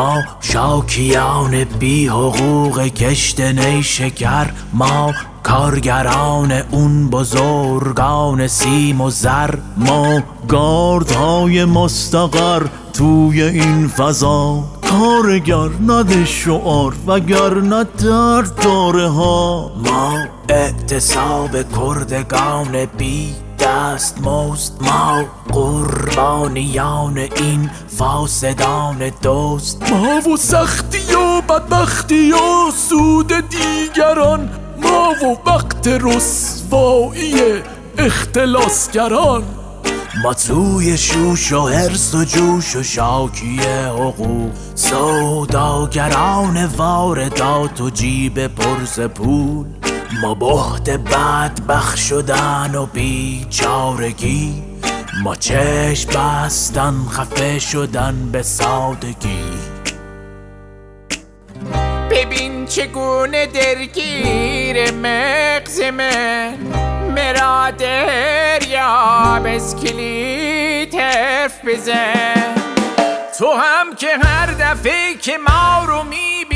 ما شاکیان بی حقوق کشت نیشکر ما کارگران اون بزرگان سیم و زر ما گاردهای مستقر توی این فضا کارگر نده شعار وگرنه درد داره ها ما اعتصاب کردگان بی دست مست ما قربانیان این فاسدان دوست. ما و سختی و بدبختی و سود دیگران ما و وقت رسوایی اختلاسگران. ما توی شوش و حرس و جوش و شاکی حقوق سوداگران واردات و جیب پرز پول. ما بهت بدبخ شدن و بیچارگی. ما چشم بستن خفه شدن به سادگی. ببین چگونه درگیر مغز من. مراد یا بسکلیت حرف بزن. تو هم که هر دفعه که ما رو می‌بینی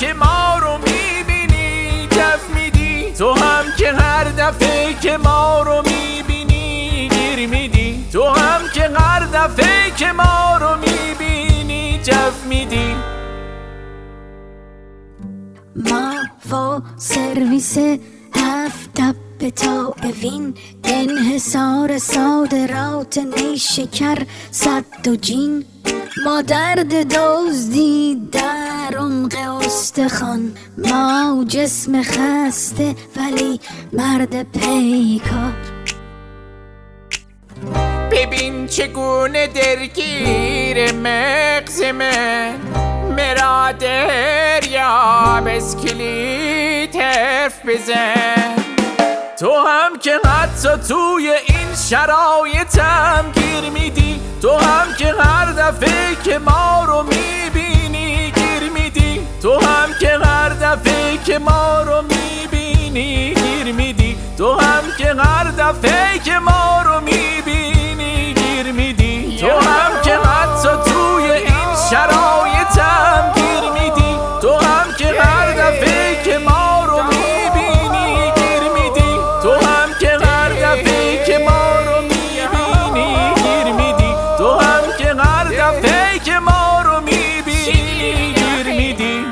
که ما رو می‌بینی جف میدی. تو هم که هر دفعه که ما رو می‌بینی گیر میدی. تو هم که هر دفعه که ما رو می‌بینی جف میدی. ما و سرویس هفت به تا ببین انحصار صادرات نیشکر صد و جین. ما درد دزدی در عمق استخوان. ما جسم خسته ولی مرد پیکار. ببین چگونه درگیر مغز من. مراد یا بسکلیت حرف بزن. تو هم که حتی توی این شرایطم گیر میدی. تو هم که هر دفعه که ما رو می‌بینی گیر میدی. تو هم که هر دفعه که ما رو می‌بینی گیر میدی. تو هم که هر دفعه که ما رو می‌بینی. که ما رو می‌بینی. گیر میدی.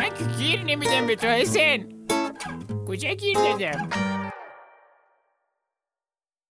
من گیر نمیدم به تو حسین. کجا گیر دادم؟